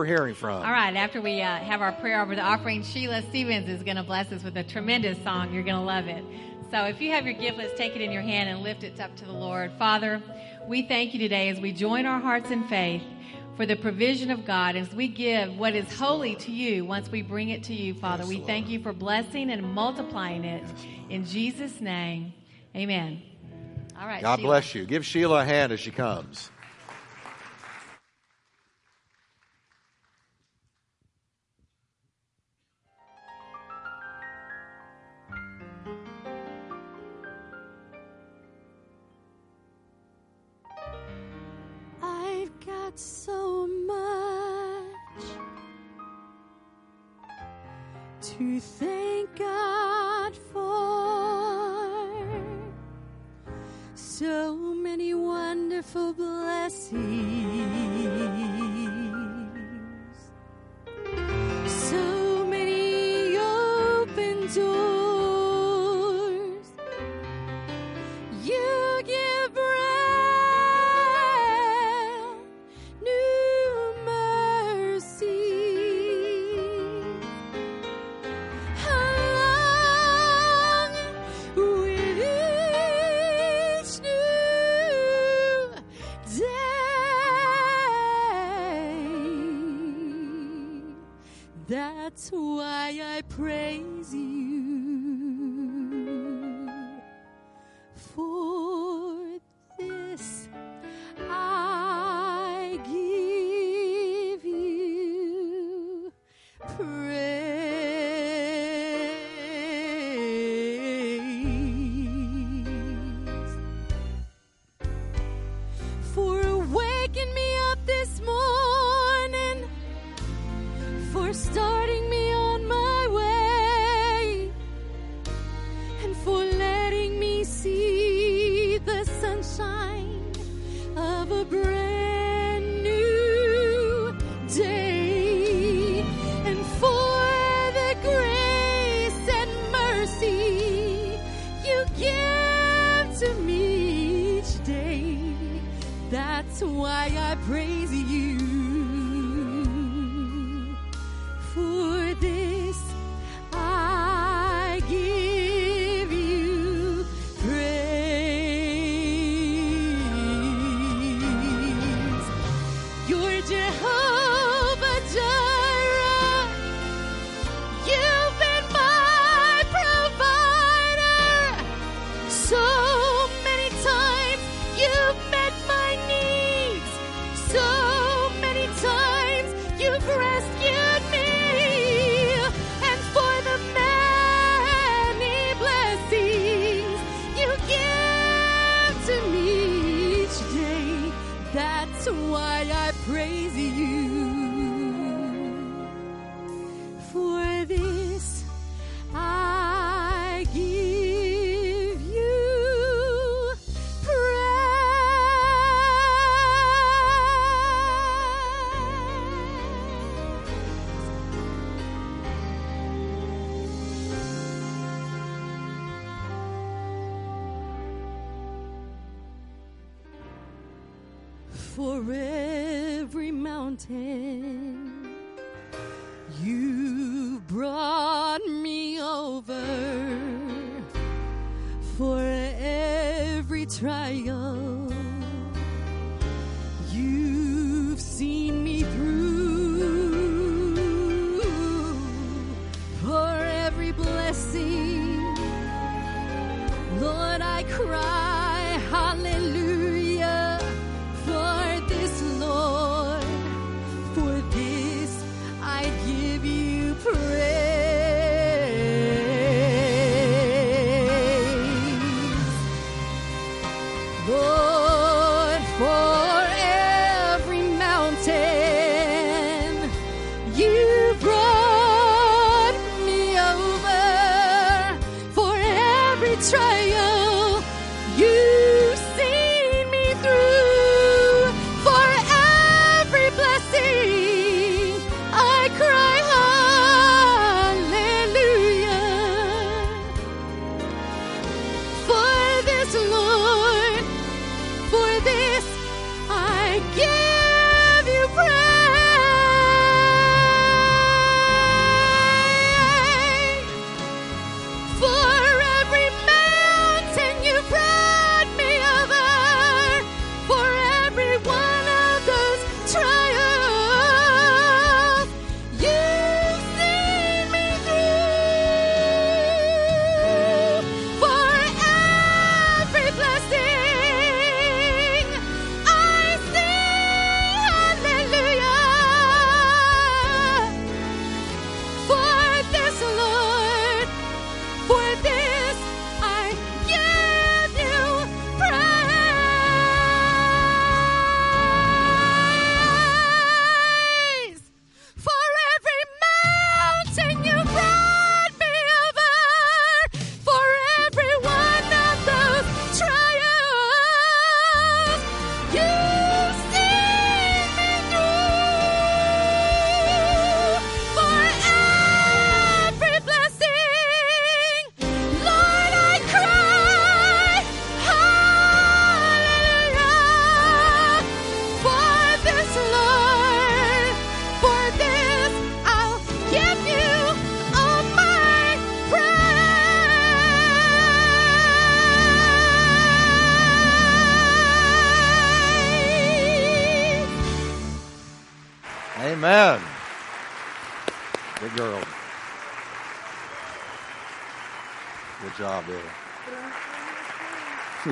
we're hearing from. All right, after we uh, have our prayer over the offering, Sheila Stevens is going to bless us with a tremendous song. You're going to love it. So if you have your gift, let's take it in your hand and lift it up to the Lord. Father, we thank you today as we join our hearts in faith for the provision of God as we give what is holy to you once we bring it to you, Father. Yes, we thank you for blessing and multiplying it. Yes, in Jesus' name, amen. All right. God Sheila. bless you. Give Sheila a hand as she comes. Got so much to thank God for. So many wonderful blessings. why I pray. For every mountain. You brought me over for every trial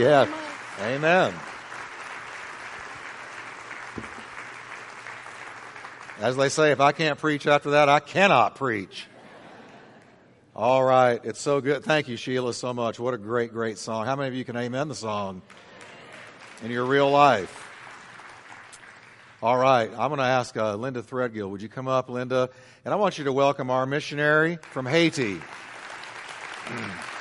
Yeah. Amen. As they say, if I can't preach after that, I cannot preach. All right. It's so good. Thank you, Sheila, so much. What a great, great song. How many of you can amen the song in your real life? All right. I'm going to ask uh, Linda Threadgill. Would you come up, Linda? And I want you to welcome our missionary from Haiti.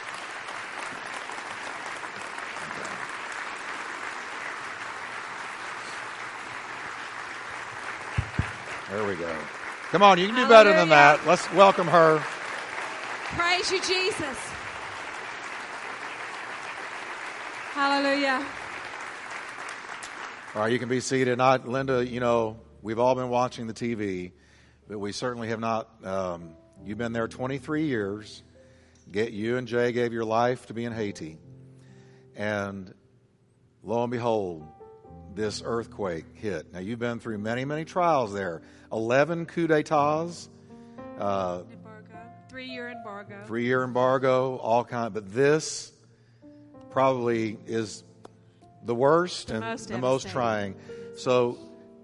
There we go. Come on, you can do better than that. Let's welcome her. Praise you, Jesus. Hallelujah. All right, you can be seated. Not, Linda, you know, we've all been watching the TV, but we certainly have not. Um, you've been there 23 years. Get you and Jay gave your life to be in Haiti, and lo and behold, this earthquake hit. Now you've been through many, many trials there. 11 coup d'états, uh, Embargo. Three year embargo. three-year embargo, all kind. But this probably is the worst and most the most trying. So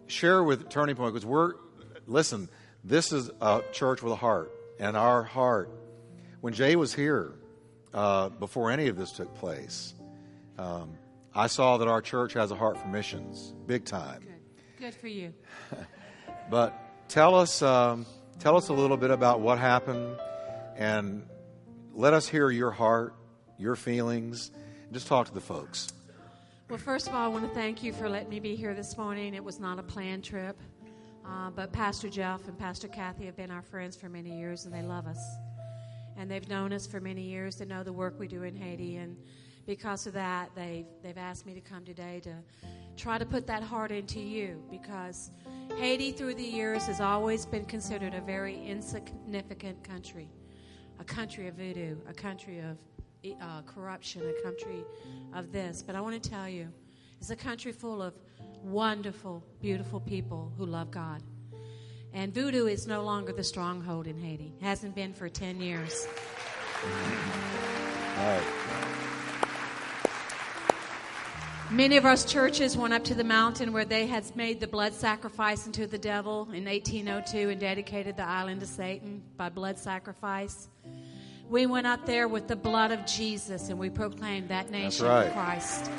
share with Turning Point because we're listen. This is a church with a heart, and our heart. When Jay was here uh, before any of this took place, um, I saw that our church has a heart for missions, big time. Good. Good for you. But tell us, um, tell us a little bit about what happened, and let us hear your heart, your feelings. Just talk to the folks. Well, first of all, I want to thank you for letting me be here this morning. It was not a planned trip, uh, but Pastor Jeff and Pastor Kathy have been our friends for many years, and they love us. And they've known us for many years. They know the work we do in Haiti, and because of that, they've they've asked me to come today to try to put that heart into you because Haiti, through the years, has always been considered a very insignificant country, a country of voodoo, a country of uh, corruption, a country of this. But I want to tell you, it's a country full of wonderful, beautiful people who love God. And voodoo is no longer the stronghold in Haiti. It Hasn't been for 10 years. All right. Many of us churches went up to the mountain where they had made the blood sacrifice unto the devil in 1802 and dedicated the island to Satan by blood sacrifice. We went up there with the blood of Jesus and we proclaimed that nation right. of Christ.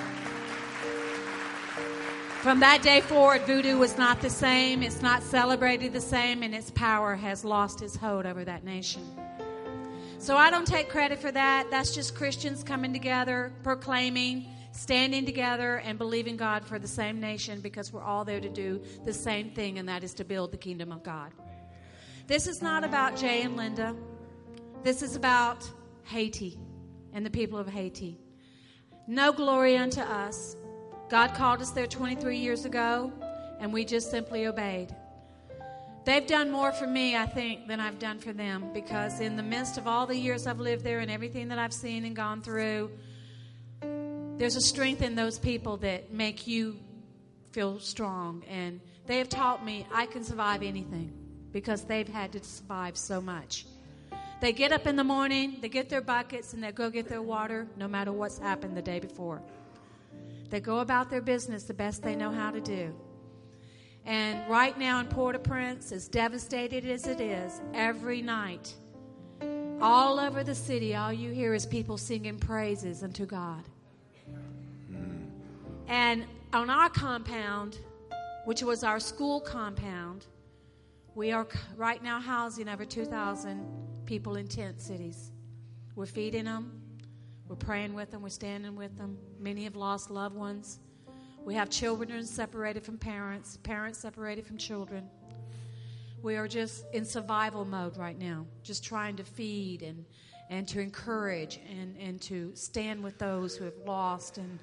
From that day forward, voodoo was not the same. It's not celebrated the same, and its power has lost its hold over that nation. So I don't take credit for that. That's just Christians coming together, proclaiming, standing together, and believing God for the same nation because we're all there to do the same thing, and that is to build the kingdom of God. This is not about Jay and Linda. This is about Haiti and the people of Haiti. No glory unto us. God called us there 23 years ago, and we just simply obeyed. They've done more for me, I think, than I've done for them because, in the midst of all the years I've lived there and everything that I've seen and gone through, there's a strength in those people that make you feel strong. And they have taught me I can survive anything because they've had to survive so much. They get up in the morning, they get their buckets, and they go get their water no matter what's happened the day before. They go about their business the best they know how to do. And right now in Port au Prince, as devastated as it is, every night, all over the city, all you hear is people singing praises unto God. And on our compound, which was our school compound, we are right now housing over 2,000 people in tent cities. We're feeding them, we're praying with them, we're standing with them. Many have lost loved ones. We have children separated from parents, parents separated from children. We are just in survival mode right now, just trying to feed and, and to encourage and, and to stand with those who have lost and,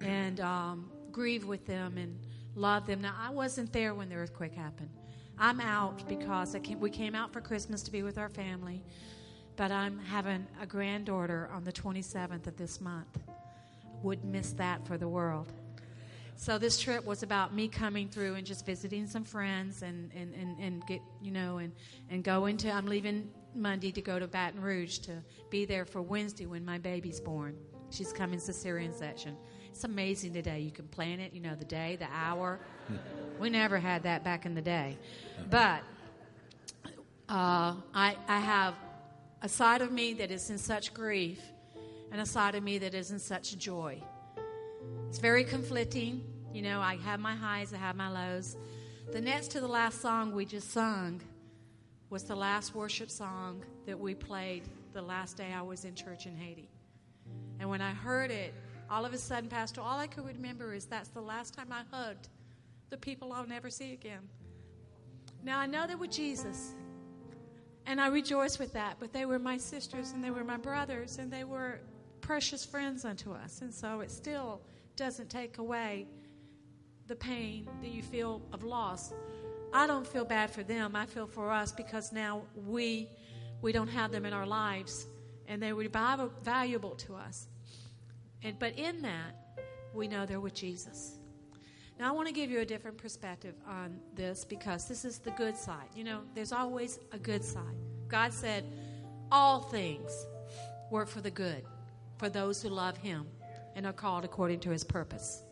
and um, grieve with them and love them. Now, I wasn't there when the earthquake happened. I'm out because I came, we came out for Christmas to be with our family, but I'm having a granddaughter on the 27th of this month. Would miss that for the world. So this trip was about me coming through and just visiting some friends and, and, and, and get, you know, and, and going to, I'm leaving Monday to go to Baton Rouge to be there for Wednesday when my baby's born. She's coming cesarean section. It's amazing today. You can plan it, you know, the day, the hour. We never had that back in the day. But uh, I, I have a side of me that is in such grief and a side of me that is in such joy. It's very conflicting. You know, I have my highs, I have my lows. The next to the last song we just sung was the last worship song that we played the last day I was in church in Haiti. And when I heard it, all of a sudden, Pastor, all I could remember is that's the last time I hugged the people I'll never see again. Now, I know they were Jesus, and I rejoice with that, but they were my sisters and they were my brothers, and they were precious friends unto us. And so it still doesn't take away the pain that you feel of loss. I don't feel bad for them. I feel for us because now we we don't have them in our lives and they were valuable to us. And but in that, we know they're with Jesus. Now I want to give you a different perspective on this because this is the good side. You know, there's always a good side. God said, "All things work for the good for those who love him and are called according to his purpose."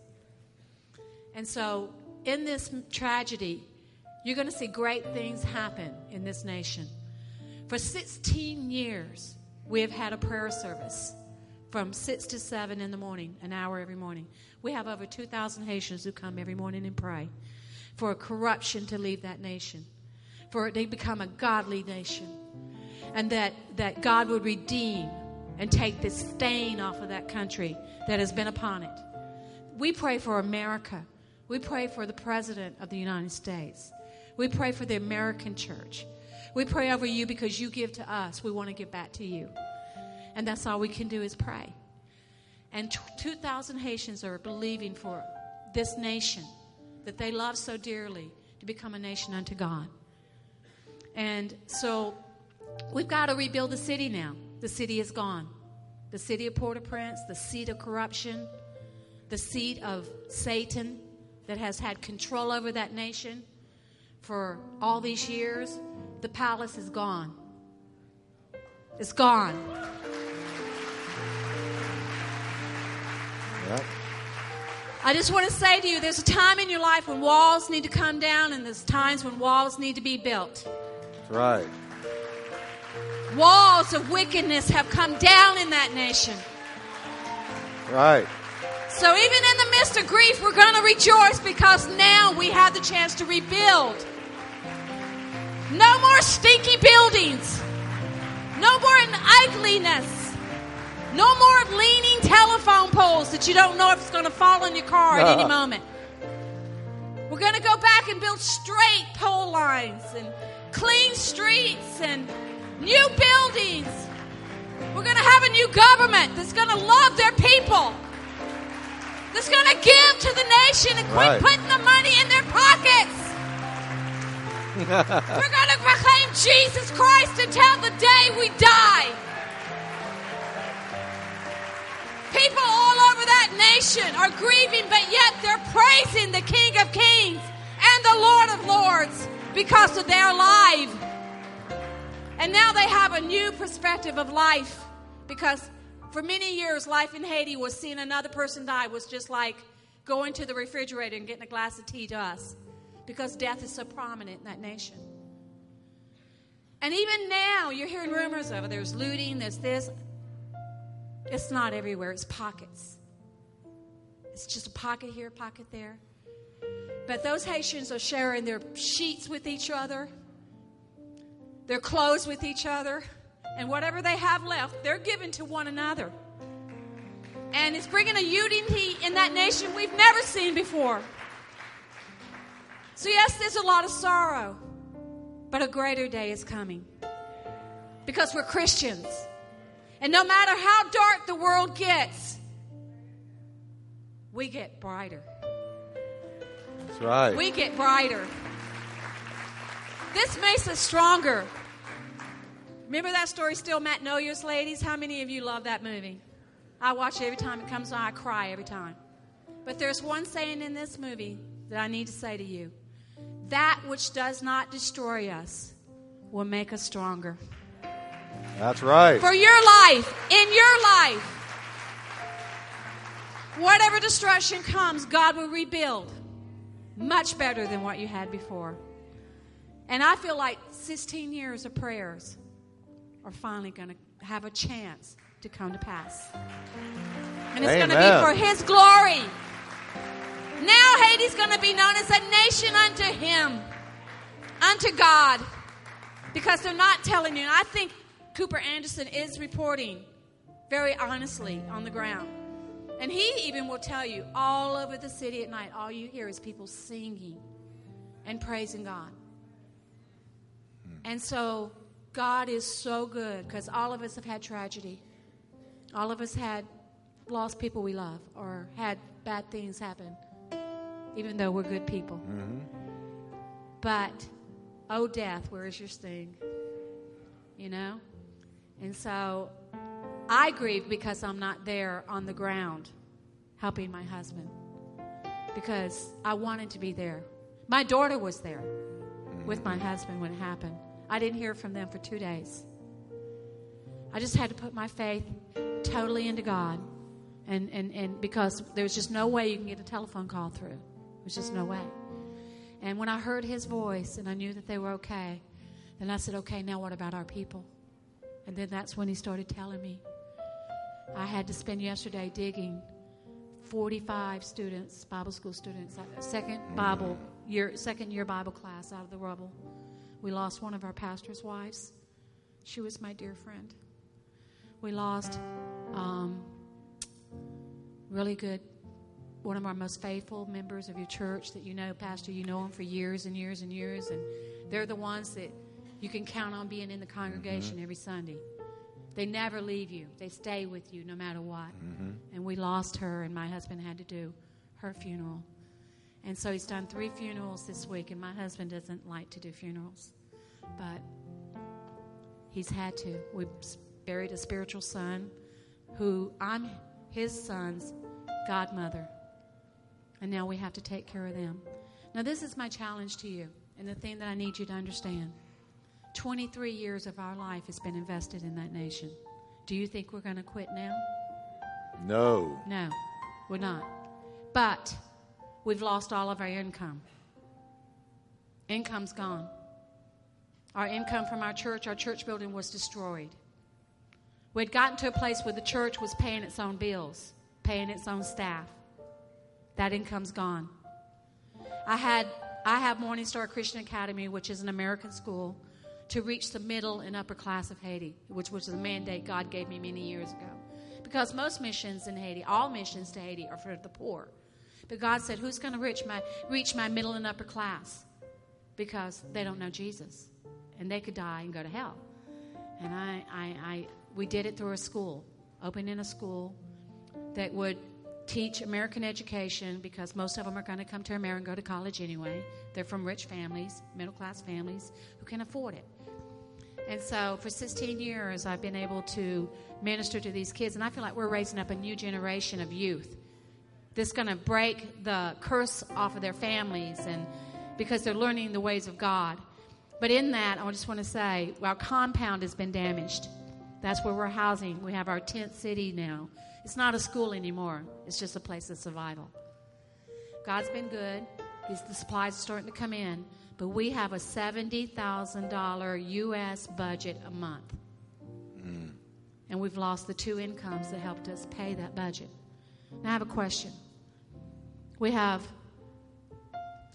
And so, in this tragedy, you're going to see great things happen in this nation. For 16 years, we have had a prayer service from 6 to 7 in the morning, an hour every morning. We have over 2,000 Haitians who come every morning and pray for corruption to leave that nation, for it to become a godly nation, and that, that God would redeem and take the stain off of that country that has been upon it. We pray for America. We pray for the President of the United States. We pray for the American church. We pray over you because you give to us. We want to give back to you. And that's all we can do is pray. And 2,000 Haitians are believing for this nation that they love so dearly to become a nation unto God. And so we've got to rebuild the city now. The city is gone. The city of Port au Prince, the seat of corruption, the seat of Satan that has had control over that nation for all these years, the palace is gone. It's gone. Yep. I just want to say to you there's a time in your life when walls need to come down, and there's times when walls need to be built. That's right. Walls of wickedness have come down in that nation. Right. So even in the midst of grief, we're going to rejoice because now we have the chance to rebuild. No more stinky buildings. No more ugliness. No more leaning telephone poles that you don't know if it's going to fall on your car at any moment. We're going to go back and build straight pole lines and clean streets and new buildings. We're going to have a new government that's going to love their people that's going to give to the nation and quit Right. putting the money in their pockets. We're going to proclaim Jesus Christ until the day we die. People all over that nation are grieving, but yet they're praising the King of Kings and the Lord of Lords because of their life. And now they have a new perspective of life because for many years, life in Haiti was seeing another person die was just like going to the refrigerator and getting a glass of tea to us because death is so prominent in that nation. And even now, you're hearing rumors of it. There's looting, there's this. It's not everywhere, it's pockets. It's just a pocket here, pocket there. But those Haitians are sharing their sheets with each other, their clothes with each other, and whatever they have left, they're giving to one another. And it's bringing a unity in that nation we've never seen before. So, yes, there's a lot of sorrow, but a greater day is coming because we're Christians. And no matter how dark the world gets, we get brighter. That's right. We get brighter. This makes us stronger. Remember that story, Steel Magnolias, ladies? How many of you love that movie? I watch it every time it comes on. I cry every time. But there's one saying in this movie that I need to say to you that which does not destroy us will make us stronger. That's right. For your life, in your life, whatever destruction comes, God will rebuild much better than what you had before. And I feel like 16 years of prayers are finally going to have a chance to come to pass. And it's going to be for His glory. Now Haiti's going to be known as a nation unto Him, unto God, because they're not telling you. And I think Cooper Anderson is reporting very honestly on the ground. And he even will tell you all over the city at night, all you hear is people singing and praising God. And so God is so good because all of us have had tragedy. All of us had lost people we love or had bad things happen, even though we're good people. Mm-hmm. But, oh, death, where is your sting? You know? And so I grieve because I'm not there on the ground helping my husband because I wanted to be there. My daughter was there with my husband when it happened. I didn't hear from them for two days. I just had to put my faith totally into God. And, and, and because there's just no way you can get a telephone call through. There's just no way. And when I heard his voice and I knew that they were okay, then I said, okay, now what about our people? And then that's when he started telling me. I had to spend yesterday digging 45 students, Bible school students, second Bible year, second year Bible class out of the rubble. We lost one of our pastor's wives. She was my dear friend. We lost um, really good, one of our most faithful members of your church that you know, Pastor. You know them for years and years and years, and they're the ones that you can count on being in the congregation mm-hmm. every Sunday. They never leave you. They stay with you no matter what. Mm-hmm. And we lost her, and my husband had to do her funeral. And so he's done three funerals this week, and my husband doesn't like to do funerals. But he's had to. We buried a spiritual son who I'm his son's godmother. And now we have to take care of them. Now, this is my challenge to you, and the thing that I need you to understand. 23 years of our life has been invested in that nation. Do you think we're going to quit now? No. No, we're not. But we've lost all of our income. Income's gone. Our income from our church, our church building was destroyed. We'd gotten to a place where the church was paying its own bills, paying its own staff. That income's gone. I had I have Morning Star Christian Academy, which is an American school, to reach the middle and upper class of Haiti, which was a mandate God gave me many years ago. Because most missions in Haiti, all missions to Haiti, are for the poor. But God said, Who's going to reach my, reach my middle and upper class? Because they don't know Jesus. And they could die and go to hell. And I, I, I, we did it through a school, opening a school that would teach American education because most of them are going to come to America and go to college anyway. They're from rich families, middle class families who can afford it. And so for 16 years, I've been able to minister to these kids, and I feel like we're raising up a new generation of youth that's going to break the curse off of their families and because they're learning the ways of God. But in that, I just want to say our compound has been damaged. That's where we're housing. We have our tent city now. It's not a school anymore, it's just a place of survival. God's been good. The supplies are starting to come in. But we have a $70,000 U.S. budget a month. And we've lost the two incomes that helped us pay that budget. Now, I have a question. We have,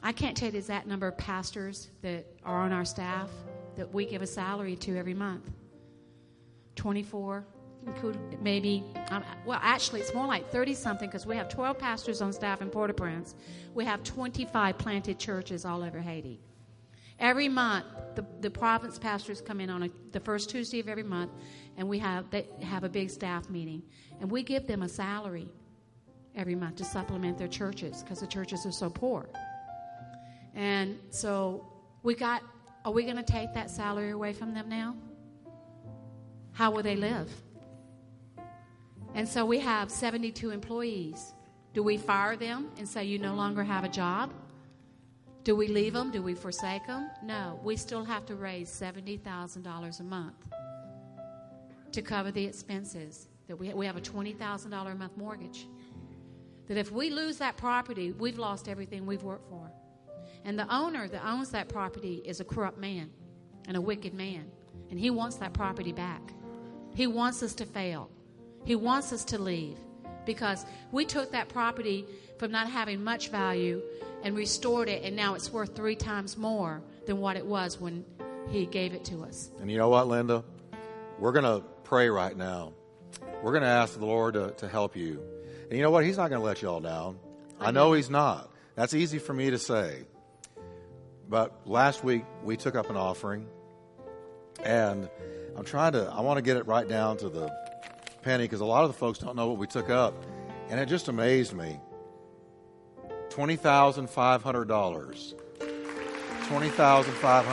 I can't tell you the exact number of pastors that are on our staff that we give a salary to every month. 24, include maybe, um, well, actually, it's more like 30 something because we have 12 pastors on staff in Port au Prince. We have 25 planted churches all over Haiti. Every month, the, the province pastors come in on a, the first Tuesday of every month, and we have they have a big staff meeting, and we give them a salary every month to supplement their churches because the churches are so poor. And so we got. Are we going to take that salary away from them now? How will they live? And so we have 72 employees Do we fire them and say, You no longer have a job? Do we leave them? Do we forsake them? No. We still have to raise $70,000 a month to cover the expenses. That we, we have a $20,000 a month mortgage. That if we lose that property, we've lost everything we've worked for. And the owner that owns that property is a corrupt man and a wicked man. And he wants that property back. He wants us to fail. He wants us to leave because we took that property from not having much value and restored it, and now it's worth three times more than what it was when he gave it to us. And you know what, Linda? We're going to pray right now. We're going to ask the Lord to, to help you. And you know what? He's not going to let you all down. I know He's not. That's easy for me to say. But last week, we took up an offering. And I'm trying to, I want to get it right down to the penny because a lot of the folks don't know what we took up. And it just amazed me. $20,500. $20,500.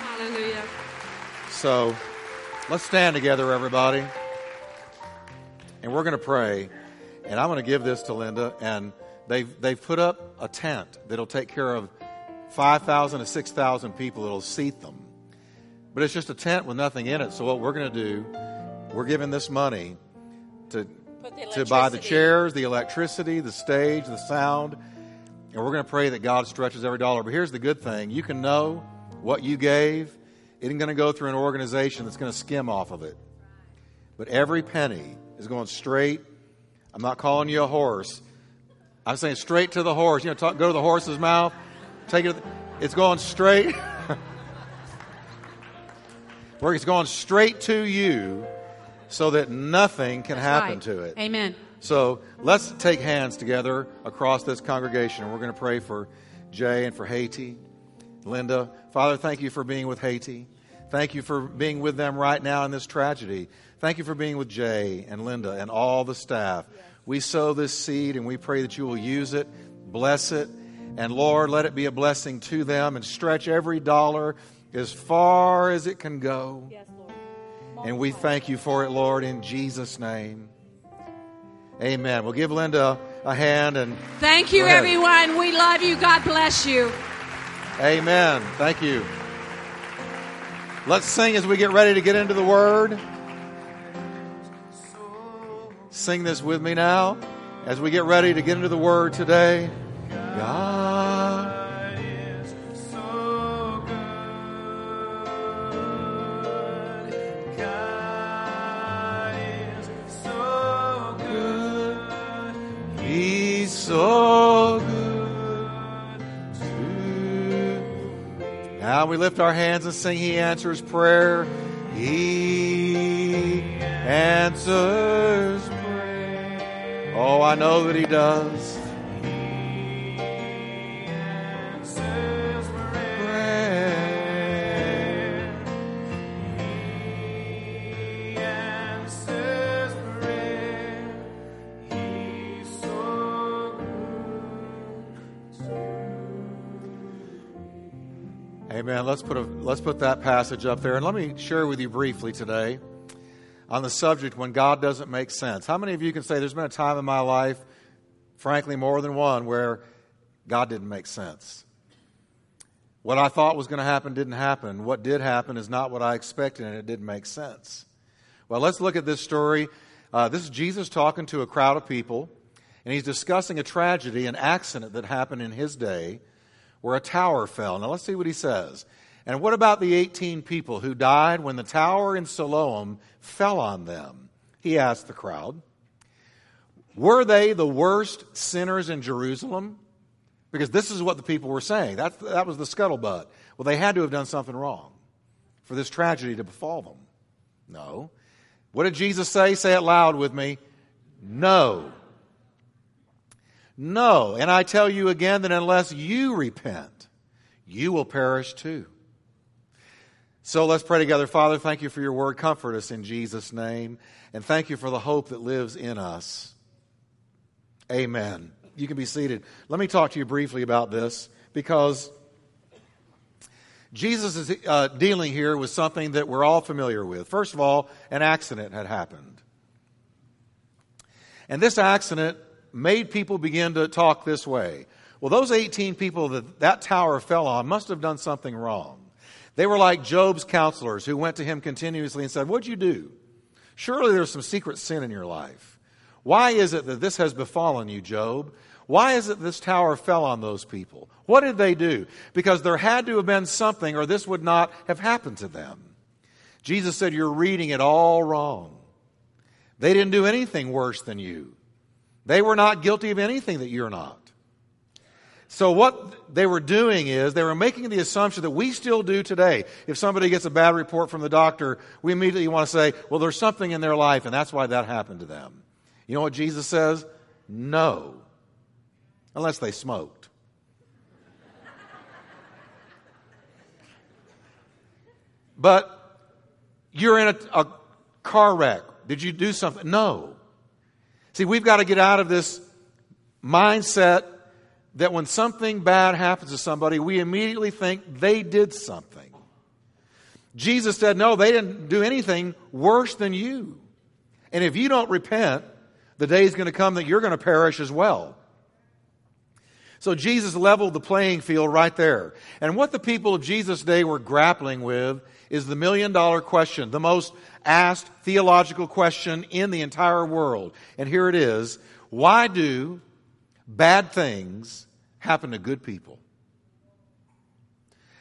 Hallelujah. So let's stand together, everybody. And we're going to pray. And I'm going to give this to Linda. And they've, they've put up a tent that'll take care of 5,000 to 6,000 people. It'll seat them. But it's just a tent with nothing in it. So what we're going to do, we're giving this money to, to buy the chairs, the electricity, the stage, the sound. And we're going to pray that God stretches every dollar. But here's the good thing you can know what you gave. It isn't going to go through an organization that's going to skim off of it. But every penny is going straight. I'm not calling you a horse. I'm saying straight to the horse. You know, talk, go to the horse's mouth. Take it. It's going straight. Where it's going straight to you so that nothing can That's happen right. to it. Amen. So let's take hands together across this congregation. And we're going to pray for Jay and for Haiti. Linda, Father, thank you for being with Haiti. Thank you for being with them right now in this tragedy. Thank you for being with Jay and Linda and all the staff. We sow this seed and we pray that you will use it, bless it, and Lord, let it be a blessing to them and stretch every dollar as far as it can go. Yes, Lord. And we thank you for it, Lord, in Jesus' name. Amen. We'll give Linda a hand and Thank you, everyone. We love you. God bless you. amen. Thank you. Let's sing as we get ready to get into the Word. Sing this with me now as we get ready to get into the Word today. God. We lift our hands and sing He answers prayer. He answers prayer. Oh, I know that He does. Let's put a, let's put that passage up there, and let me share with you briefly today on the subject when God doesn't make sense. How many of you can say there's been a time in my life, frankly, more than one, where God didn't make sense? What I thought was going to happen didn't happen. What did happen is not what I expected, and it didn't make sense. Well, let's look at this story. Uh, this is Jesus talking to a crowd of people, and he's discussing a tragedy, an accident that happened in his day where a tower fell. Now let's see what he says. And what about the 18 people who died when the tower in Siloam fell on them? He asked the crowd. Were they the worst sinners in Jerusalem? Because this is what the people were saying. That, that was the scuttlebutt. Well, they had to have done something wrong for this tragedy to befall them. No. What did Jesus say? Say it loud with me. No. No. And I tell you again that unless you repent, you will perish too. So let's pray together. Father, thank you for your word. Comfort us in Jesus' name. And thank you for the hope that lives in us. Amen. You can be seated. Let me talk to you briefly about this because Jesus is uh, dealing here with something that we're all familiar with. First of all, an accident had happened. And this accident made people begin to talk this way. Well, those 18 people that that tower fell on must have done something wrong. They were like Job's counselors who went to him continuously and said, What'd you do? Surely there's some secret sin in your life. Why is it that this has befallen you, Job? Why is it this tower fell on those people? What did they do? Because there had to have been something, or this would not have happened to them. Jesus said, You're reading it all wrong. They didn't do anything worse than you. They were not guilty of anything that you're not. So what they were doing is they were making the assumption that we still do today. If somebody gets a bad report from the doctor, we immediately want to say, well, there's something in their life and that's why that happened to them. You know what Jesus says? No. Unless they smoked. but you're in a, a car wreck. Did you do something? No. See, we've got to get out of this mindset that when something bad happens to somebody, we immediately think they did something. Jesus said, No, they didn't do anything worse than you. And if you don't repent, the day is going to come that you're going to perish as well. So Jesus leveled the playing field right there. And what the people of Jesus' day were grappling with is the million dollar question, the most asked theological question in the entire world. And here it is Why do bad things happen to good people?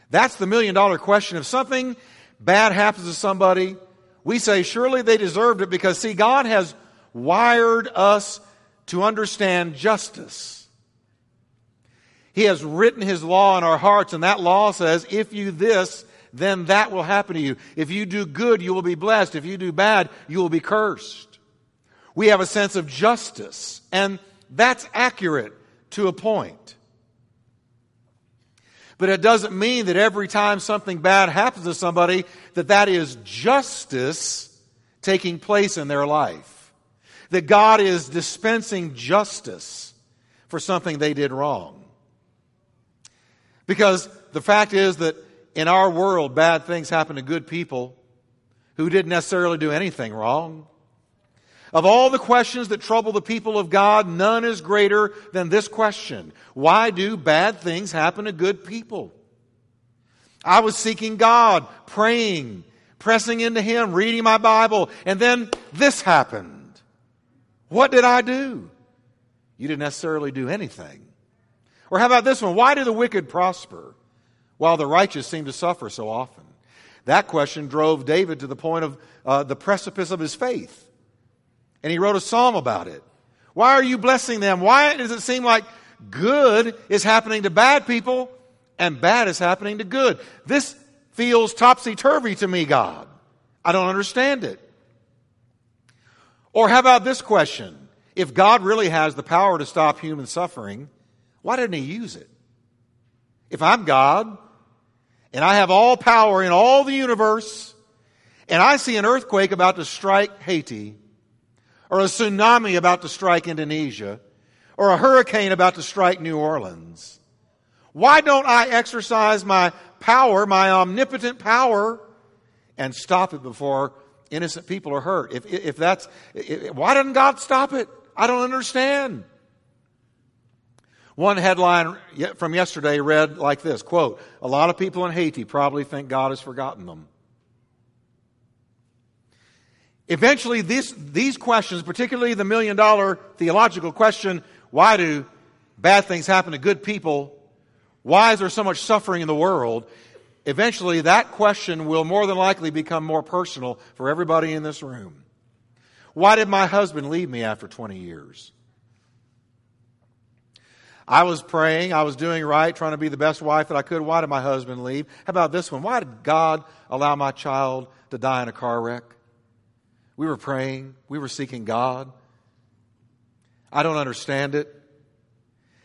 That's the million dollar question. If something bad happens to somebody, we say, surely they deserved it because, see, God has wired us to understand justice. He has written His law in our hearts, and that law says, if you this, then that will happen to you. If you do good, you will be blessed. If you do bad, you will be cursed. We have a sense of justice, and that's accurate to a point. But it doesn't mean that every time something bad happens to somebody, that that is justice taking place in their life. That God is dispensing justice for something they did wrong. Because the fact is that in our world, bad things happen to good people who didn't necessarily do anything wrong. Of all the questions that trouble the people of God, none is greater than this question Why do bad things happen to good people? I was seeking God, praying, pressing into Him, reading my Bible, and then this happened. What did I do? You didn't necessarily do anything. Or how about this one? Why do the wicked prosper while the righteous seem to suffer so often? That question drove David to the point of uh, the precipice of his faith. And he wrote a psalm about it. Why are you blessing them? Why does it seem like good is happening to bad people and bad is happening to good? This feels topsy turvy to me, God. I don't understand it. Or how about this question? If God really has the power to stop human suffering, why didn't he use it? If I'm God and I have all power in all the universe and I see an earthquake about to strike Haiti or a tsunami about to strike Indonesia or a hurricane about to strike New Orleans, why don't I exercise my power, my omnipotent power, and stop it before innocent people are hurt? If, if that's, if, why doesn't God stop it? I don't understand. One headline from yesterday read like this quote, A lot of people in Haiti probably think God has forgotten them. Eventually, this, these questions, particularly the million dollar theological question, why do bad things happen to good people? Why is there so much suffering in the world? Eventually, that question will more than likely become more personal for everybody in this room. Why did my husband leave me after 20 years? I was praying, I was doing right, trying to be the best wife that I could. Why did my husband leave? How about this one? Why did God allow my child to die in a car wreck? We were praying, we were seeking God. I don't understand it.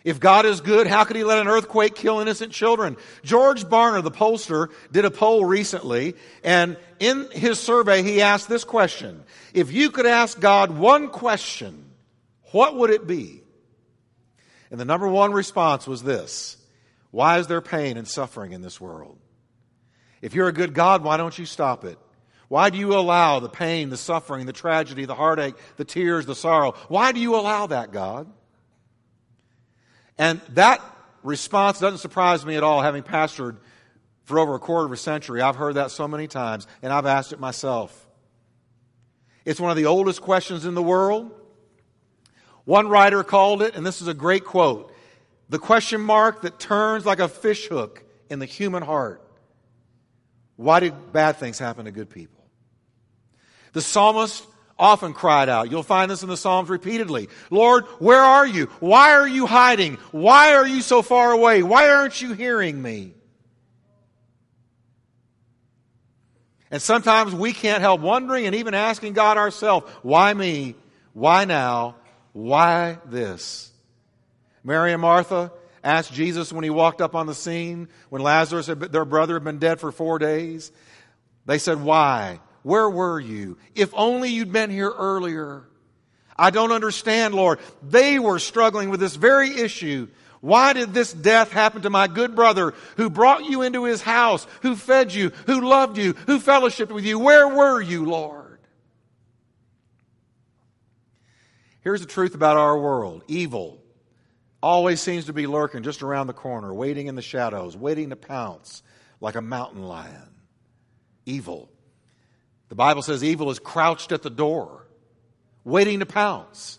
If God is good, how could he let an earthquake kill innocent children? George Barna, the pollster, did a poll recently, and in his survey, he asked this question If you could ask God one question, what would it be? And the number one response was this Why is there pain and suffering in this world? If you're a good God, why don't you stop it? Why do you allow the pain, the suffering, the tragedy, the heartache, the tears, the sorrow? Why do you allow that, God? And that response doesn't surprise me at all, having pastored for over a quarter of a century. I've heard that so many times, and I've asked it myself. It's one of the oldest questions in the world. One writer called it, and this is a great quote the question mark that turns like a fishhook in the human heart. Why do bad things happen to good people? The psalmist often cried out. You'll find this in the Psalms repeatedly. Lord, where are you? Why are you hiding? Why are you so far away? Why aren't you hearing me? And sometimes we can't help wondering and even asking God ourselves, why me? Why now? Why this? Mary and Martha asked Jesus when he walked up on the scene, when Lazarus, their brother, had been dead for four days. They said, Why? Where were you? If only you'd been here earlier. I don't understand, Lord. They were struggling with this very issue. Why did this death happen to my good brother who brought you into his house, who fed you, who loved you, who fellowshiped with you? Where were you, Lord? Here's the truth about our world evil always seems to be lurking just around the corner, waiting in the shadows, waiting to pounce like a mountain lion. Evil. The Bible says evil is crouched at the door, waiting to pounce.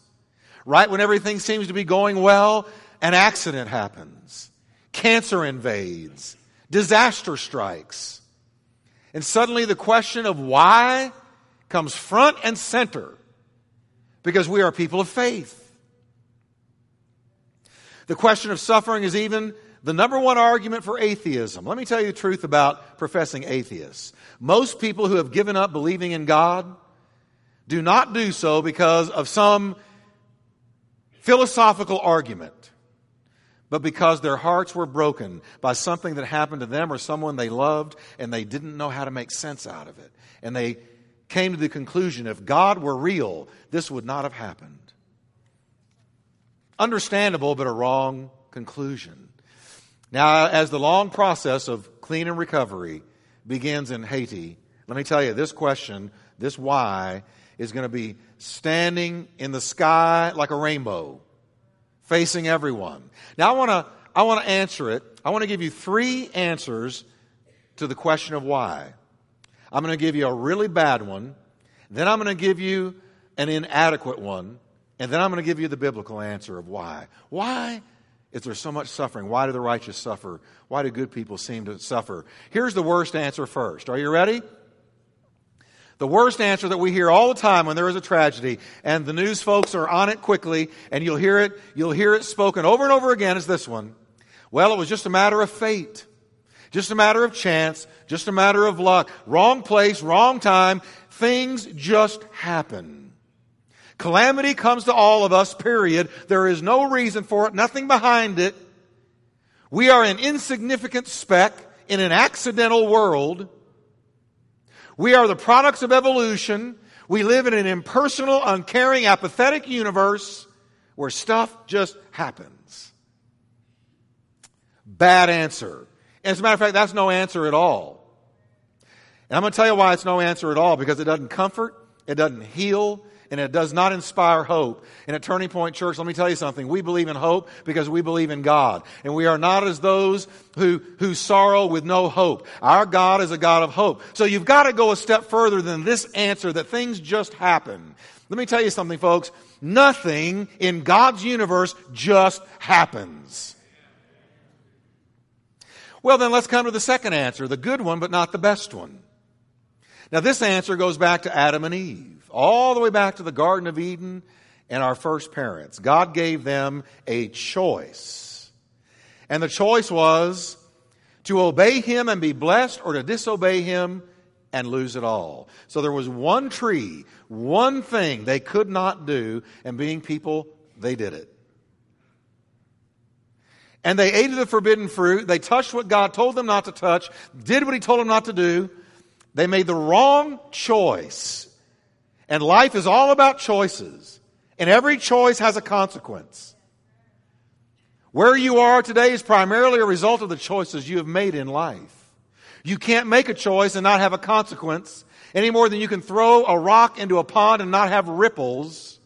Right when everything seems to be going well, an accident happens, cancer invades, disaster strikes. And suddenly the question of why comes front and center because we are people of faith. The question of suffering is even the number one argument for atheism. Let me tell you the truth about professing atheists. Most people who have given up believing in God do not do so because of some philosophical argument, but because their hearts were broken by something that happened to them or someone they loved and they didn't know how to make sense out of it. And they came to the conclusion if God were real, this would not have happened. Understandable, but a wrong conclusion. Now, as the long process of clean and recovery begins in Haiti, let me tell you, this question, this why, is going to be standing in the sky like a rainbow, facing everyone. Now, I want to I want to answer it. I want to give you three answers to the question of why. I'm going to give you a really bad one, then I'm going to give you an inadequate one, and then I'm going to give you the biblical answer of why. Why is there so much suffering? Why do the righteous suffer? Why do good people seem to suffer? Here's the worst answer first. Are you ready? The worst answer that we hear all the time when there is a tragedy, and the news folks are on it quickly, and you'll hear it, you'll hear it spoken over and over again, is this one. Well, it was just a matter of fate. Just a matter of chance. Just a matter of luck. Wrong place, wrong time. Things just happen. Calamity comes to all of us, period. There is no reason for it, nothing behind it. We are an insignificant speck in an accidental world. We are the products of evolution. We live in an impersonal, uncaring, apathetic universe where stuff just happens. Bad answer. As a matter of fact, that's no answer at all. And I'm going to tell you why it's no answer at all because it doesn't comfort, it doesn't heal, and it does not inspire hope. And at Turning Point Church, let me tell you something. We believe in hope because we believe in God. And we are not as those who, who sorrow with no hope. Our God is a God of hope. So you've got to go a step further than this answer that things just happen. Let me tell you something, folks. Nothing in God's universe just happens. Well, then let's come to the second answer, the good one, but not the best one. Now, this answer goes back to Adam and Eve all the way back to the Garden of Eden and our first parents. God gave them a choice. And the choice was to obey Him and be blessed or to disobey Him and lose it all. So there was one tree, one thing they could not do, and being people, they did it. And they ate of the forbidden fruit. They touched what God told them not to touch, did what He told them not to do. They made the wrong choice. And life is all about choices. And every choice has a consequence. Where you are today is primarily a result of the choices you have made in life. You can't make a choice and not have a consequence any more than you can throw a rock into a pond and not have ripples.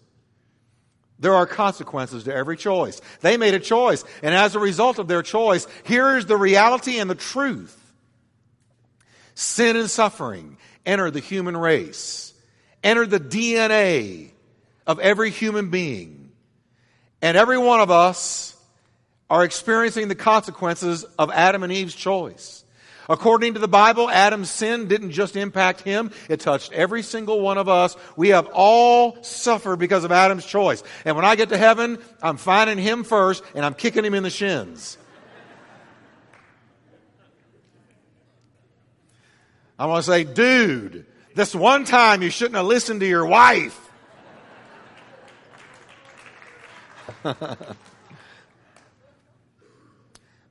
There are consequences to every choice. They made a choice, and as a result of their choice, here is the reality and the truth. Sin and suffering enter the human race, entered the DNA of every human being. And every one of us are experiencing the consequences of Adam and Eve's choice. According to the Bible, Adam's sin didn't just impact him, it touched every single one of us. We have all suffered because of Adam's choice. And when I get to heaven, I'm finding him first and I'm kicking him in the shins. I want to say, dude, this one time you shouldn't have listened to your wife.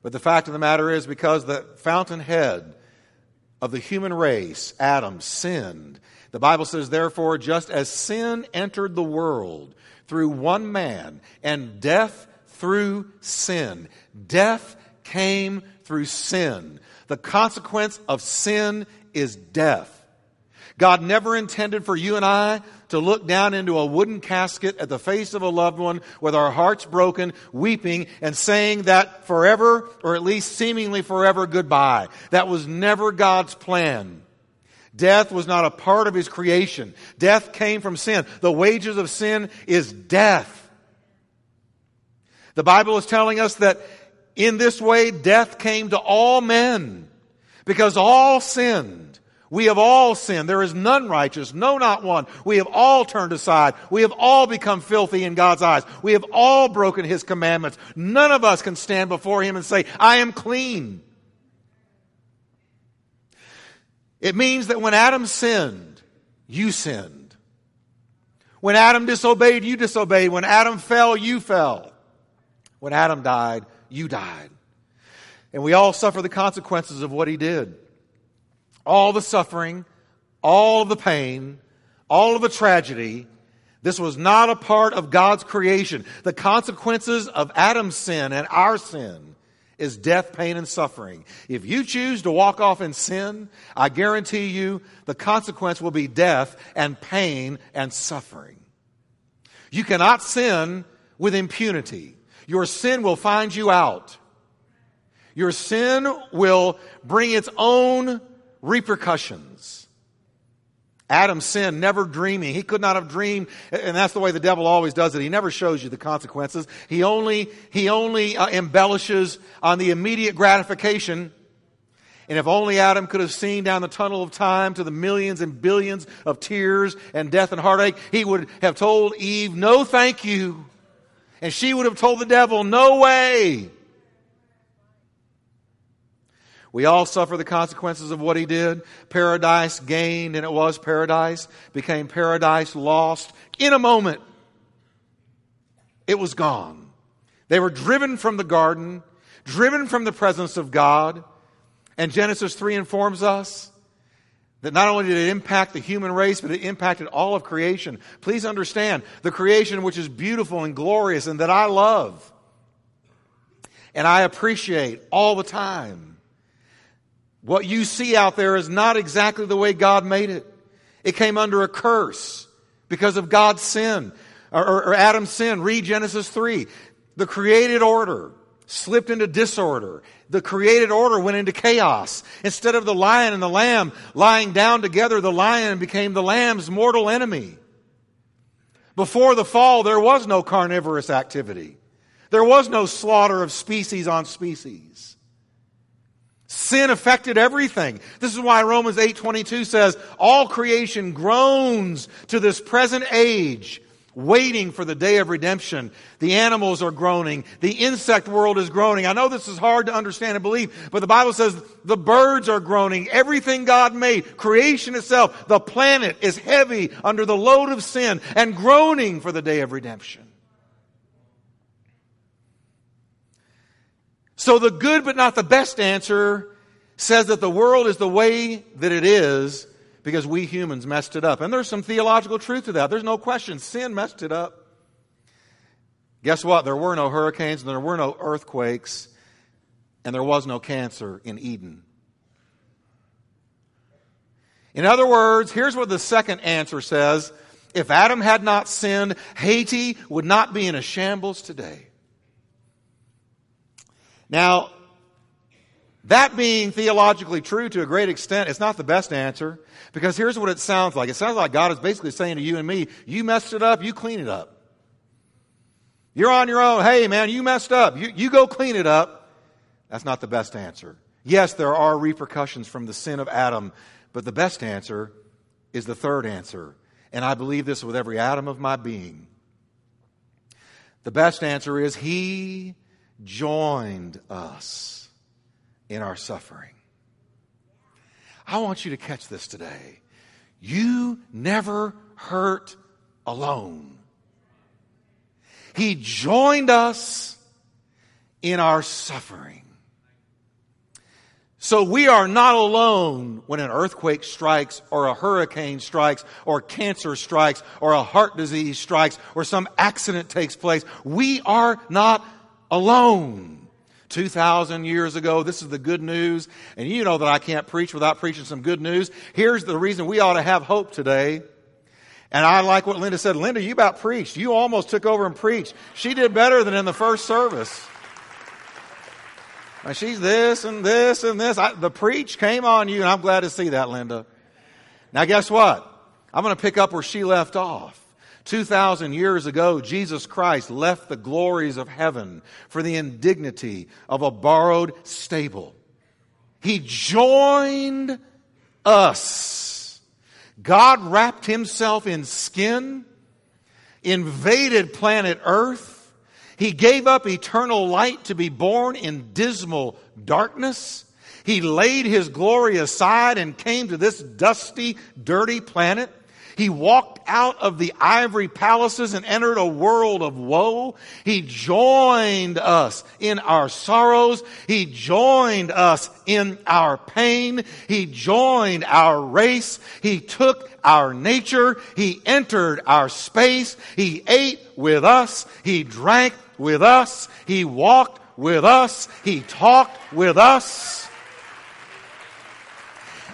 But the fact of the matter is, because the fountainhead of the human race, Adam, sinned, the Bible says, therefore, just as sin entered the world through one man, and death through sin, death came through sin. The consequence of sin is death. God never intended for you and I to look down into a wooden casket at the face of a loved one with our hearts broken, weeping, and saying that forever, or at least seemingly forever, goodbye. That was never God's plan. Death was not a part of his creation. Death came from sin. The wages of sin is death. The Bible is telling us that in this way death came to all men because all sinned. We have all sinned. There is none righteous, no, not one. We have all turned aside. We have all become filthy in God's eyes. We have all broken His commandments. None of us can stand before Him and say, I am clean. It means that when Adam sinned, you sinned. When Adam disobeyed, you disobeyed. When Adam fell, you fell. When Adam died, you died. And we all suffer the consequences of what he did all the suffering, all of the pain, all of the tragedy. This was not a part of God's creation. The consequences of Adam's sin and our sin is death, pain, and suffering. If you choose to walk off in sin, I guarantee you the consequence will be death and pain and suffering. You cannot sin with impunity. Your sin will find you out. Your sin will bring its own repercussions. Adam's sin, never dreaming. He could not have dreamed, and that's the way the devil always does it. He never shows you the consequences. He only, he only uh, embellishes on the immediate gratification. And if only Adam could have seen down the tunnel of time to the millions and billions of tears and death and heartache, he would have told Eve, no thank you. And she would have told the devil, no way. We all suffer the consequences of what he did. Paradise gained, and it was paradise, became paradise lost in a moment. It was gone. They were driven from the garden, driven from the presence of God. And Genesis 3 informs us that not only did it impact the human race, but it impacted all of creation. Please understand the creation which is beautiful and glorious and that I love and I appreciate all the time what you see out there is not exactly the way God made it. It came under a curse because of God's sin, or, or, or Adam's sin. Read Genesis 3. The created order slipped into disorder. The created order went into chaos. Instead of the lion and the lamb lying down together, the lion became the lamb's mortal enemy. Before the fall, there was no carnivorous activity. There was no slaughter of species on species. Sin affected everything. This is why Romans 8:22 says, "All creation groans to this present age, waiting for the day of redemption. The animals are groaning, the insect world is groaning. I know this is hard to understand and believe, but the Bible says the birds are groaning. Everything God made, creation itself, the planet is heavy under the load of sin and groaning for the day of redemption." So the good but not the best answer says that the world is the way that it is because we humans messed it up. And there's some theological truth to that. There's no question. Sin messed it up. Guess what? There were no hurricanes, and there were no earthquakes, and there was no cancer in Eden. In other words, here's what the second answer says If Adam had not sinned, Haiti would not be in a shambles today. Now, that being theologically true to a great extent, it's not the best answer because here's what it sounds like. It sounds like God is basically saying to you and me, you messed it up, you clean it up. You're on your own. Hey man, you messed up. You, you go clean it up. That's not the best answer. Yes, there are repercussions from the sin of Adam, but the best answer is the third answer. And I believe this with every atom of my being. The best answer is He joined us in our suffering. I want you to catch this today. You never hurt alone. He joined us in our suffering. So we are not alone when an earthquake strikes or a hurricane strikes or cancer strikes or a heart disease strikes or some accident takes place. We are not alone. 2,000 years ago, this is the good news. And you know that I can't preach without preaching some good news. Here's the reason we ought to have hope today. And I like what Linda said. Linda, you about preached. You almost took over and preached. She did better than in the first service. Now she's this and this and this. I, the preach came on you, and I'm glad to see that, Linda. Now, guess what? I'm going to pick up where she left off. 2,000 years ago, Jesus Christ left the glories of heaven for the indignity of a borrowed stable. He joined us. God wrapped himself in skin, invaded planet Earth, he gave up eternal light to be born in dismal darkness. He laid his glory aside and came to this dusty, dirty planet. He walked out of the ivory palaces and entered a world of woe. He joined us in our sorrows. He joined us in our pain. He joined our race. He took our nature. He entered our space. He ate with us. He drank with us. He walked with us. He talked with us.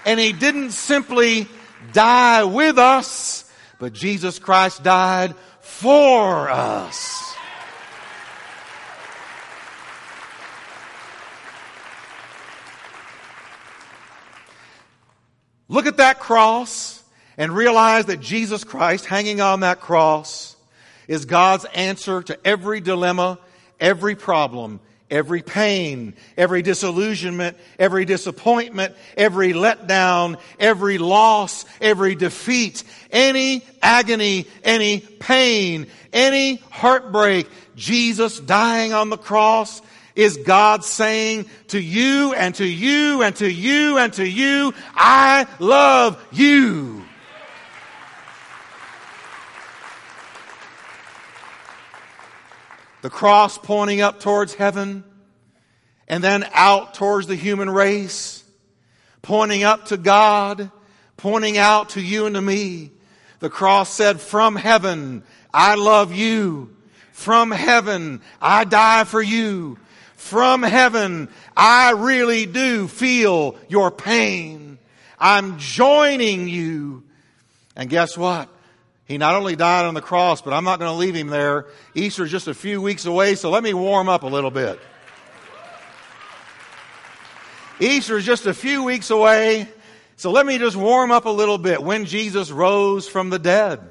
And he didn't simply die with us, but Jesus Christ died for us. Look at that cross and realize that Jesus Christ hanging on that cross is God's answer to every dilemma, every problem, every pain, every disillusionment, every disappointment, every letdown, every loss, every defeat, any agony, any pain, any heartbreak. Jesus dying on the cross is God saying to you and to you and to you and to you, I love you. The cross pointing up towards heaven, and then out towards the human race, pointing up to God, pointing out to you and to me. The cross said, From heaven, I love you. From heaven, I die for you. From heaven, I really do feel your pain. I'm joining you. And guess what? He not only died on the cross, but I'm not going to leave him there. Easter's just a few weeks away, so let me warm up a little bit. Easter's just a few weeks away, so let me just warm up a little bit. When Jesus rose from the dead,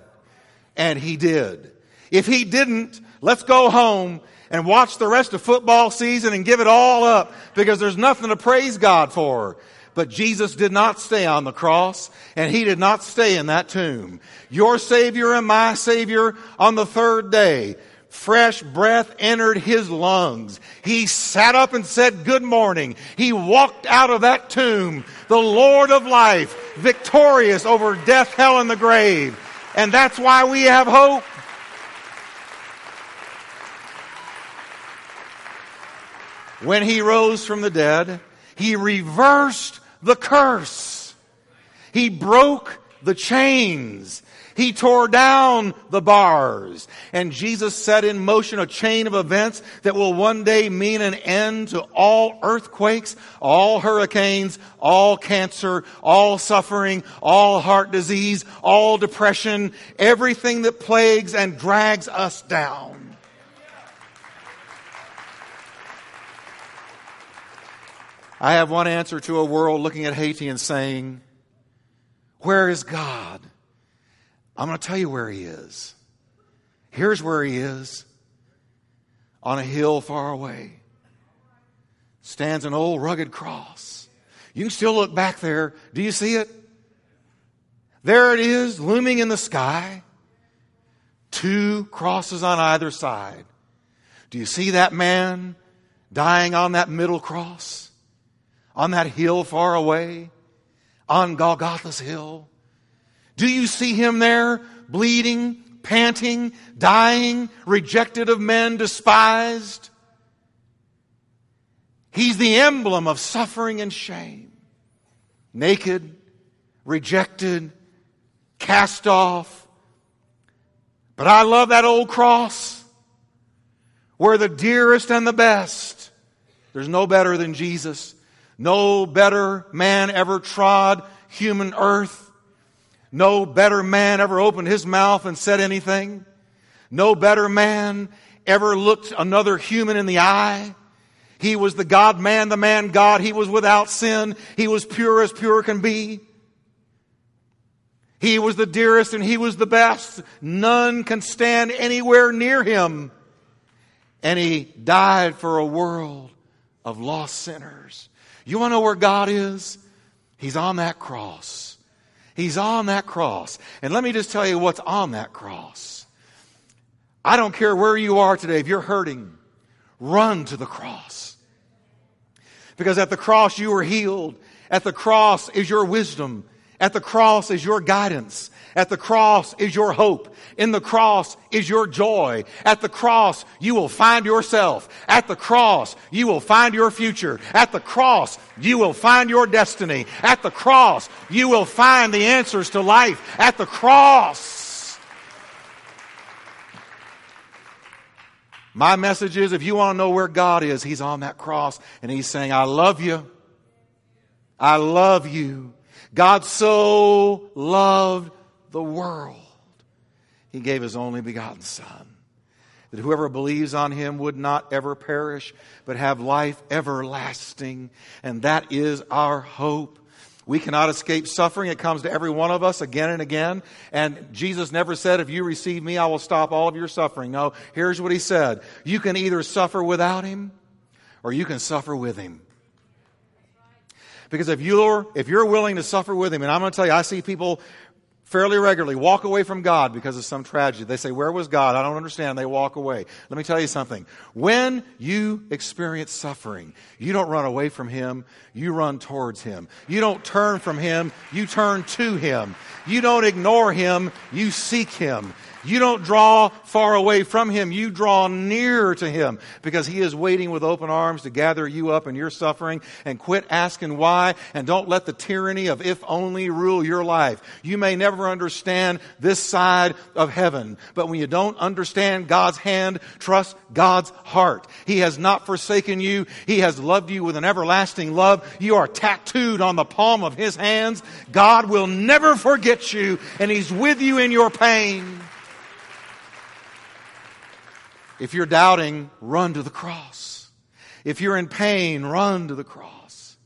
and he did. If he didn't, let's go home and watch the rest of football season and give it all up because there's nothing to praise God for. But Jesus did not stay on the cross and he did not stay in that tomb. Your Savior and my Savior on the third day, fresh breath entered his lungs. He sat up and said, good morning. He walked out of that tomb, the Lord of life, victorious over death, hell, and the grave. And that's why we have hope. When he rose from the dead, he reversed the curse. He broke the chains. He tore down the bars. And Jesus set in motion a chain of events that will one day mean an end to all earthquakes, all hurricanes, all cancer, all suffering, all heart disease, all depression, everything that plagues and drags us down. I have one answer to a world looking at Haiti and saying, Where is God? I'm going to tell you where He is. Here's where He is on a hill far away. Stands an old rugged cross. You can still look back there. Do you see it? There it is, looming in the sky. Two crosses on either side. Do you see that man dying on that middle cross? On that hill far away, on Golgotha's hill? Do you see him there, bleeding, panting, dying, rejected of men, despised? He's the emblem of suffering and shame. Naked, rejected, cast off. But I love that old cross where the dearest and the best, there's no better than Jesus no better man ever trod human earth. No better man ever opened his mouth and said anything. No better man ever looked another human in the eye. He was the God man, the man God. He was without sin. He was pure as pure can be. He was the dearest and he was the best. None can stand anywhere near him. And he died for a world of lost sinners. You want to know where God is? He's on that cross. He's on that cross. And let me just tell you what's on that cross. I don't care where you are today. If you're hurting, run to the cross. Because at the cross you were healed. At the cross is your wisdom. At the cross is your guidance. At the cross is your hope. In the cross is your joy. At the cross, you will find yourself. At the cross, you will find your future. At the cross, you will find your destiny. At the cross, you will find the answers to life. At the cross. My message is if you want to know where God is, He's on that cross and He's saying, I love you. I love you. God so loved the world. He gave his only begotten Son, that whoever believes on him would not ever perish, but have life everlasting. And that is our hope. We cannot escape suffering. It comes to every one of us again and again. And Jesus never said, if you receive me, I will stop all of your suffering. No, here's what he said. You can either suffer without him or you can suffer with him. Because if you're, if you're willing to suffer with him, and I'm going to tell you, I see people fairly regularly walk away from God because of some tragedy. They say, Where was God? I don't understand. They walk away. Let me tell you something. When you experience suffering, you don't run away from Him, you run towards Him. You don't turn from Him, you turn to Him. You don't ignore Him, you seek Him. You don't draw far away from Him. You draw nearer to Him because He is waiting with open arms to gather you up in your suffering and quit asking why and don't let the tyranny of if only rule your life. You may never understand this side of heaven, but when you don't understand God's hand, trust God's heart. He has not forsaken you. He has loved you with an everlasting love. You are tattooed on the palm of His hands. God will never forget you and He's with you in your pain. If you're doubting, run to the cross. If you're in pain, run to the cross.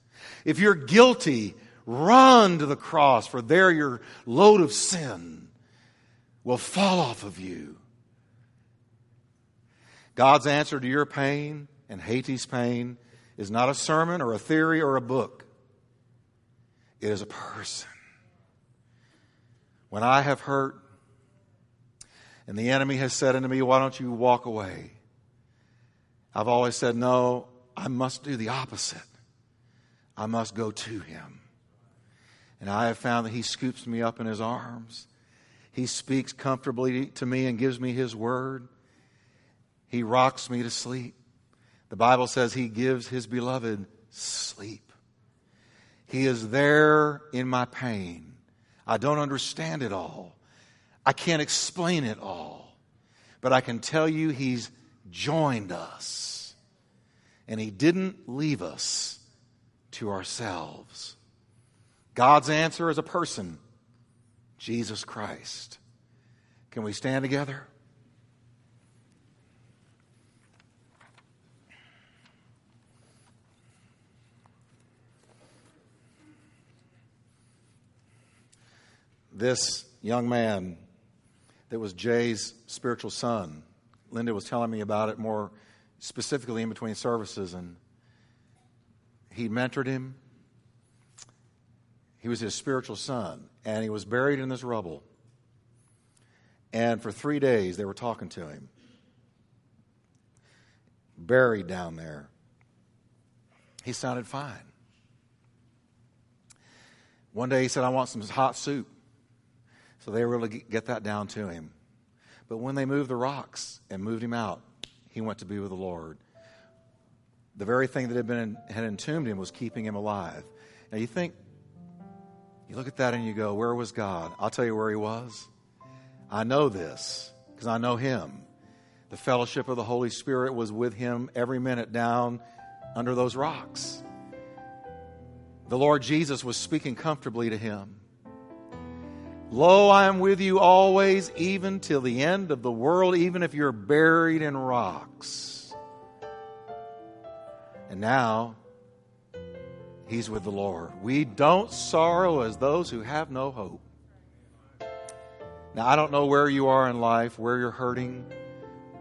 If you're guilty, run to the cross, for there your load of sin will fall off of you. God's answer to your pain and Haiti's pain is not a sermon or a theory or a book. It is a person. When I have hurt, and the enemy has said unto me, Why don't you walk away? I've always said, No, I must do the opposite. I must go to him. And I have found that he scoops me up in his arms. He speaks comfortably to me and gives me his word. He rocks me to sleep. The Bible says he gives his beloved sleep. He is there in my pain. I don't understand it all. I can't explain it all. But I can tell you He's joined us. And He didn't leave us to ourselves. God's answer is a person Jesus Christ. Can we stand together? This young man that was Jay's spiritual son, Linda was telling me about it more specifically in between services, and he mentored him. He was his spiritual son, and he was buried in this rubble. And for three days, they were talking to him, buried down there. He sounded fine. One day he said, I want some hot soup. So they were able to get that down to him. But when they moved the rocks and moved him out, he went to be with the Lord. The very thing that had been had entombed him was keeping him alive. Now you think, you look at that and you go, where was God? I'll tell you where he was. I know this because I know him. The fellowship of the Holy Spirit was with him every minute down under those rocks. The Lord Jesus was speaking comfortably to him. Lo, I am with you always, even till the end of the world, even if you're buried in rocks. And now, he's with the Lord. We don't sorrow as those who have no hope. Now, I don't know where you are in life, where you're hurting,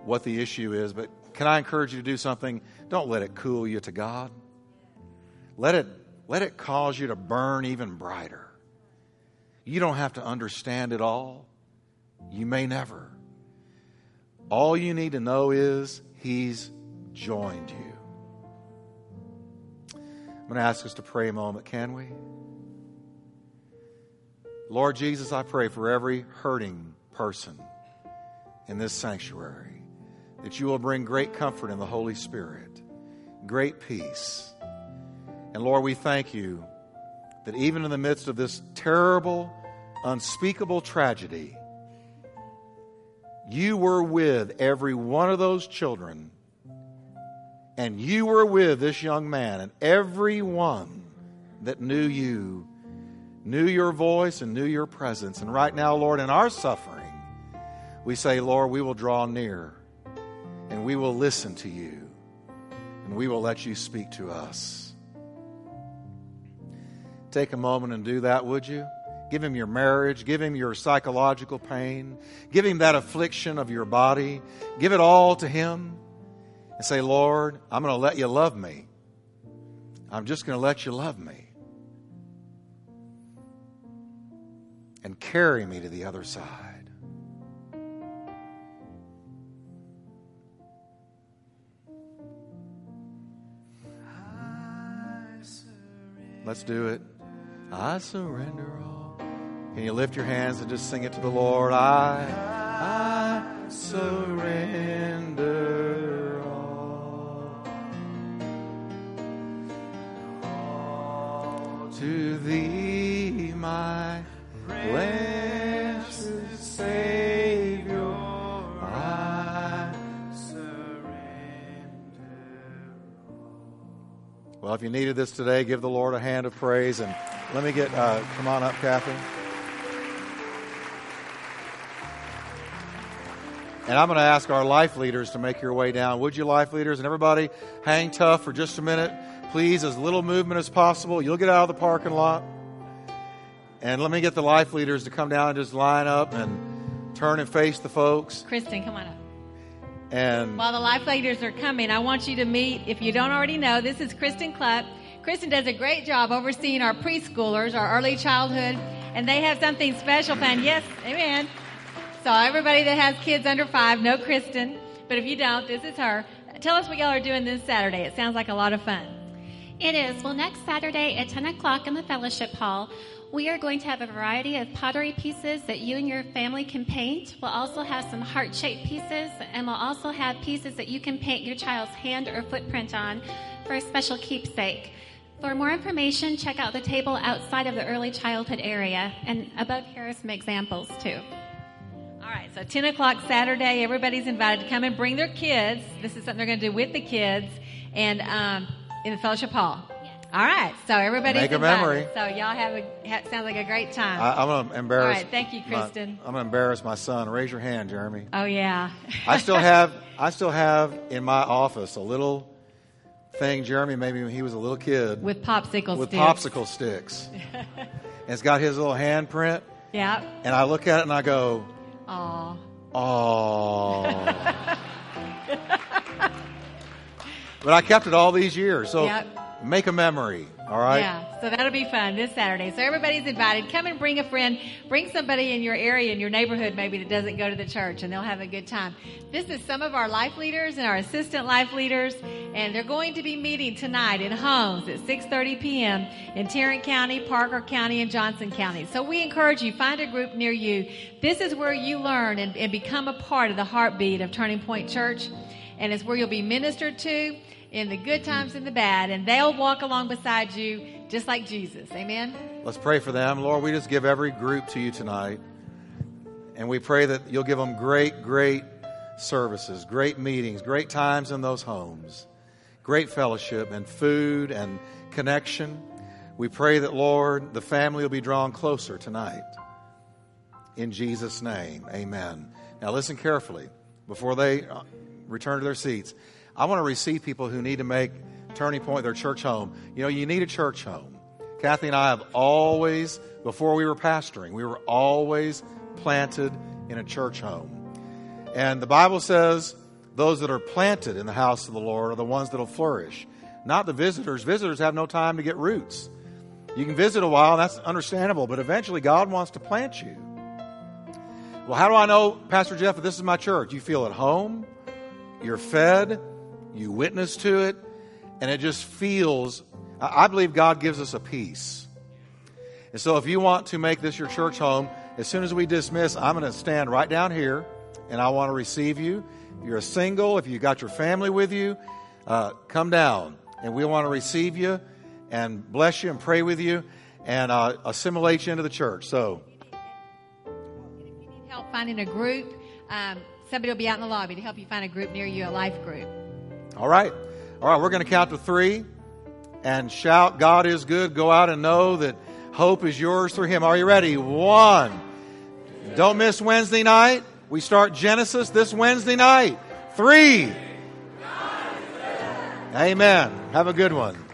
what the issue is, but can I encourage you to do something? Don't let it cool you to God. Let it, let it cause you to burn even brighter. You don't have to understand it all. You may never. All you need to know is He's joined you. I'm going to ask us to pray a moment, can we? Lord Jesus, I pray for every hurting person in this sanctuary that you will bring great comfort in the Holy Spirit, great peace. And Lord, we thank you that even in the midst of this terrible, unspeakable tragedy, you were with every one of those children, and you were with this young man, and every one that knew you knew your voice and knew your presence. And right now, Lord, in our suffering, we say, Lord, we will draw near and we will listen to you and we will let you speak to us. Take a moment and do that, would you? Give him your marriage. Give him your psychological pain. Give him that affliction of your body. Give it all to him and say, Lord, I'm going to let you love me. I'm just going to let you love me. And carry me to the other side. Let's do it. I surrender all. Can you lift your hands and just sing it to the Lord? I, I surrender all. all to thee, my blessed Savior. I surrender all. Well, if you needed this today, give the Lord a hand of praise. And let me get, uh, come on up, Kathy. And I'm going to ask our life leaders to make your way down. Would you, life leaders? And everybody, hang tough for just a minute. Please, as little movement as possible. You'll get out of the parking lot. And let me get the life leaders to come down and just line up and turn and face the folks. Kristen, come on up. And While the life leaders are coming, I want you to meet, if you don't already know, this is Kristen Clupp. Kristen does a great job overseeing our preschoolers, our early childhood, and they have something special planned. Yes, amen. So everybody that has kids under five, know Kristen. But if you don't, this is her. Tell us what y'all are doing this Saturday. It sounds like a lot of fun. It is. Well, next Saturday at 10 o'clock in the fellowship hall, we are going to have a variety of pottery pieces that you and your family can paint. We'll also have some heart shaped pieces, and we'll also have pieces that you can paint your child's hand or footprint on for a special keepsake. For more information, check out the table outside of the early childhood area, and above here are some examples too. All right, so 10 o'clock Saturday, everybody's invited to come and bring their kids. This is something they're going to do with the kids and um, in the fellowship hall. All right, so everybody's Make a invited. memory. So y'all have a ha, sounds like a great time. I, I'm going to embarrass. All right, thank you, my- Kristen. I'm going to embarrass my son. Raise your hand, Jeremy. oh yeah. I still have I still have in my office a little thing Jeremy made me when he was a little kid with popsicle sticks. with sticks. popsicle sticks. and it's got his little handprint, Yeah. and I look at it and I go, Aw. "Oh." but I kept it all these years, so Yep. make a memory. All right. Yeah, so that'll be fun this Saturday. So everybody's invited. Come and bring a friend. Bring somebody in your area, in your neighborhood, maybe that doesn't go to the church, and they'll have a good time. This is some of our life leaders and our assistant life leaders, and they're going to be meeting tonight in homes at 6:30 p.m. in Tarrant County, Parker County, and Johnson County. So we encourage you find a group near you. This is where you learn and, and become a part of the heartbeat of Turning Point Church, and it's where you'll be ministered to in the good times and the bad, and they'll walk along beside you just like Jesus. Amen. Let's pray for them. Lord, we just give every group to you tonight. And we pray that you'll give them great, great services, great meetings, great times in those homes, great fellowship and food and connection. We pray that, Lord, the family will be drawn closer tonight. In Jesus' name, amen. Now, listen carefully before they uh, return to their seats. I want to receive people who need to make Turning Point their church home. You know, you need a church home. Kathy and I have always, before we were pastoring, we were always planted in a church home. And the Bible says those that are planted in the house of the Lord are the ones that will flourish, not the visitors. Visitors have no time to get roots. You can visit a while, that's understandable, but eventually God wants to plant you. Well, how do I know, Pastor Jeff, that this is my church? You feel at home, you're fed, you witness to it, and it just feels. I believe God gives us a peace. And so, if you want to make this your church home, as soon as we dismiss, I'm going to stand right down here and I want to receive you. If you're a single, if you got your family with you, uh, come down and we want to receive you and bless you and pray with you and uh, assimilate you into the church. So, If you need help finding a group, um, somebody will be out in the lobby to help you find a group near you, a life group. All right. All right, we're going to count to three and shout, God is good. Go out and know that hope is yours through Him. Are you ready? One. Don't miss Wednesday night. We start Genesis this Wednesday night. Three. Amen. Have a good one.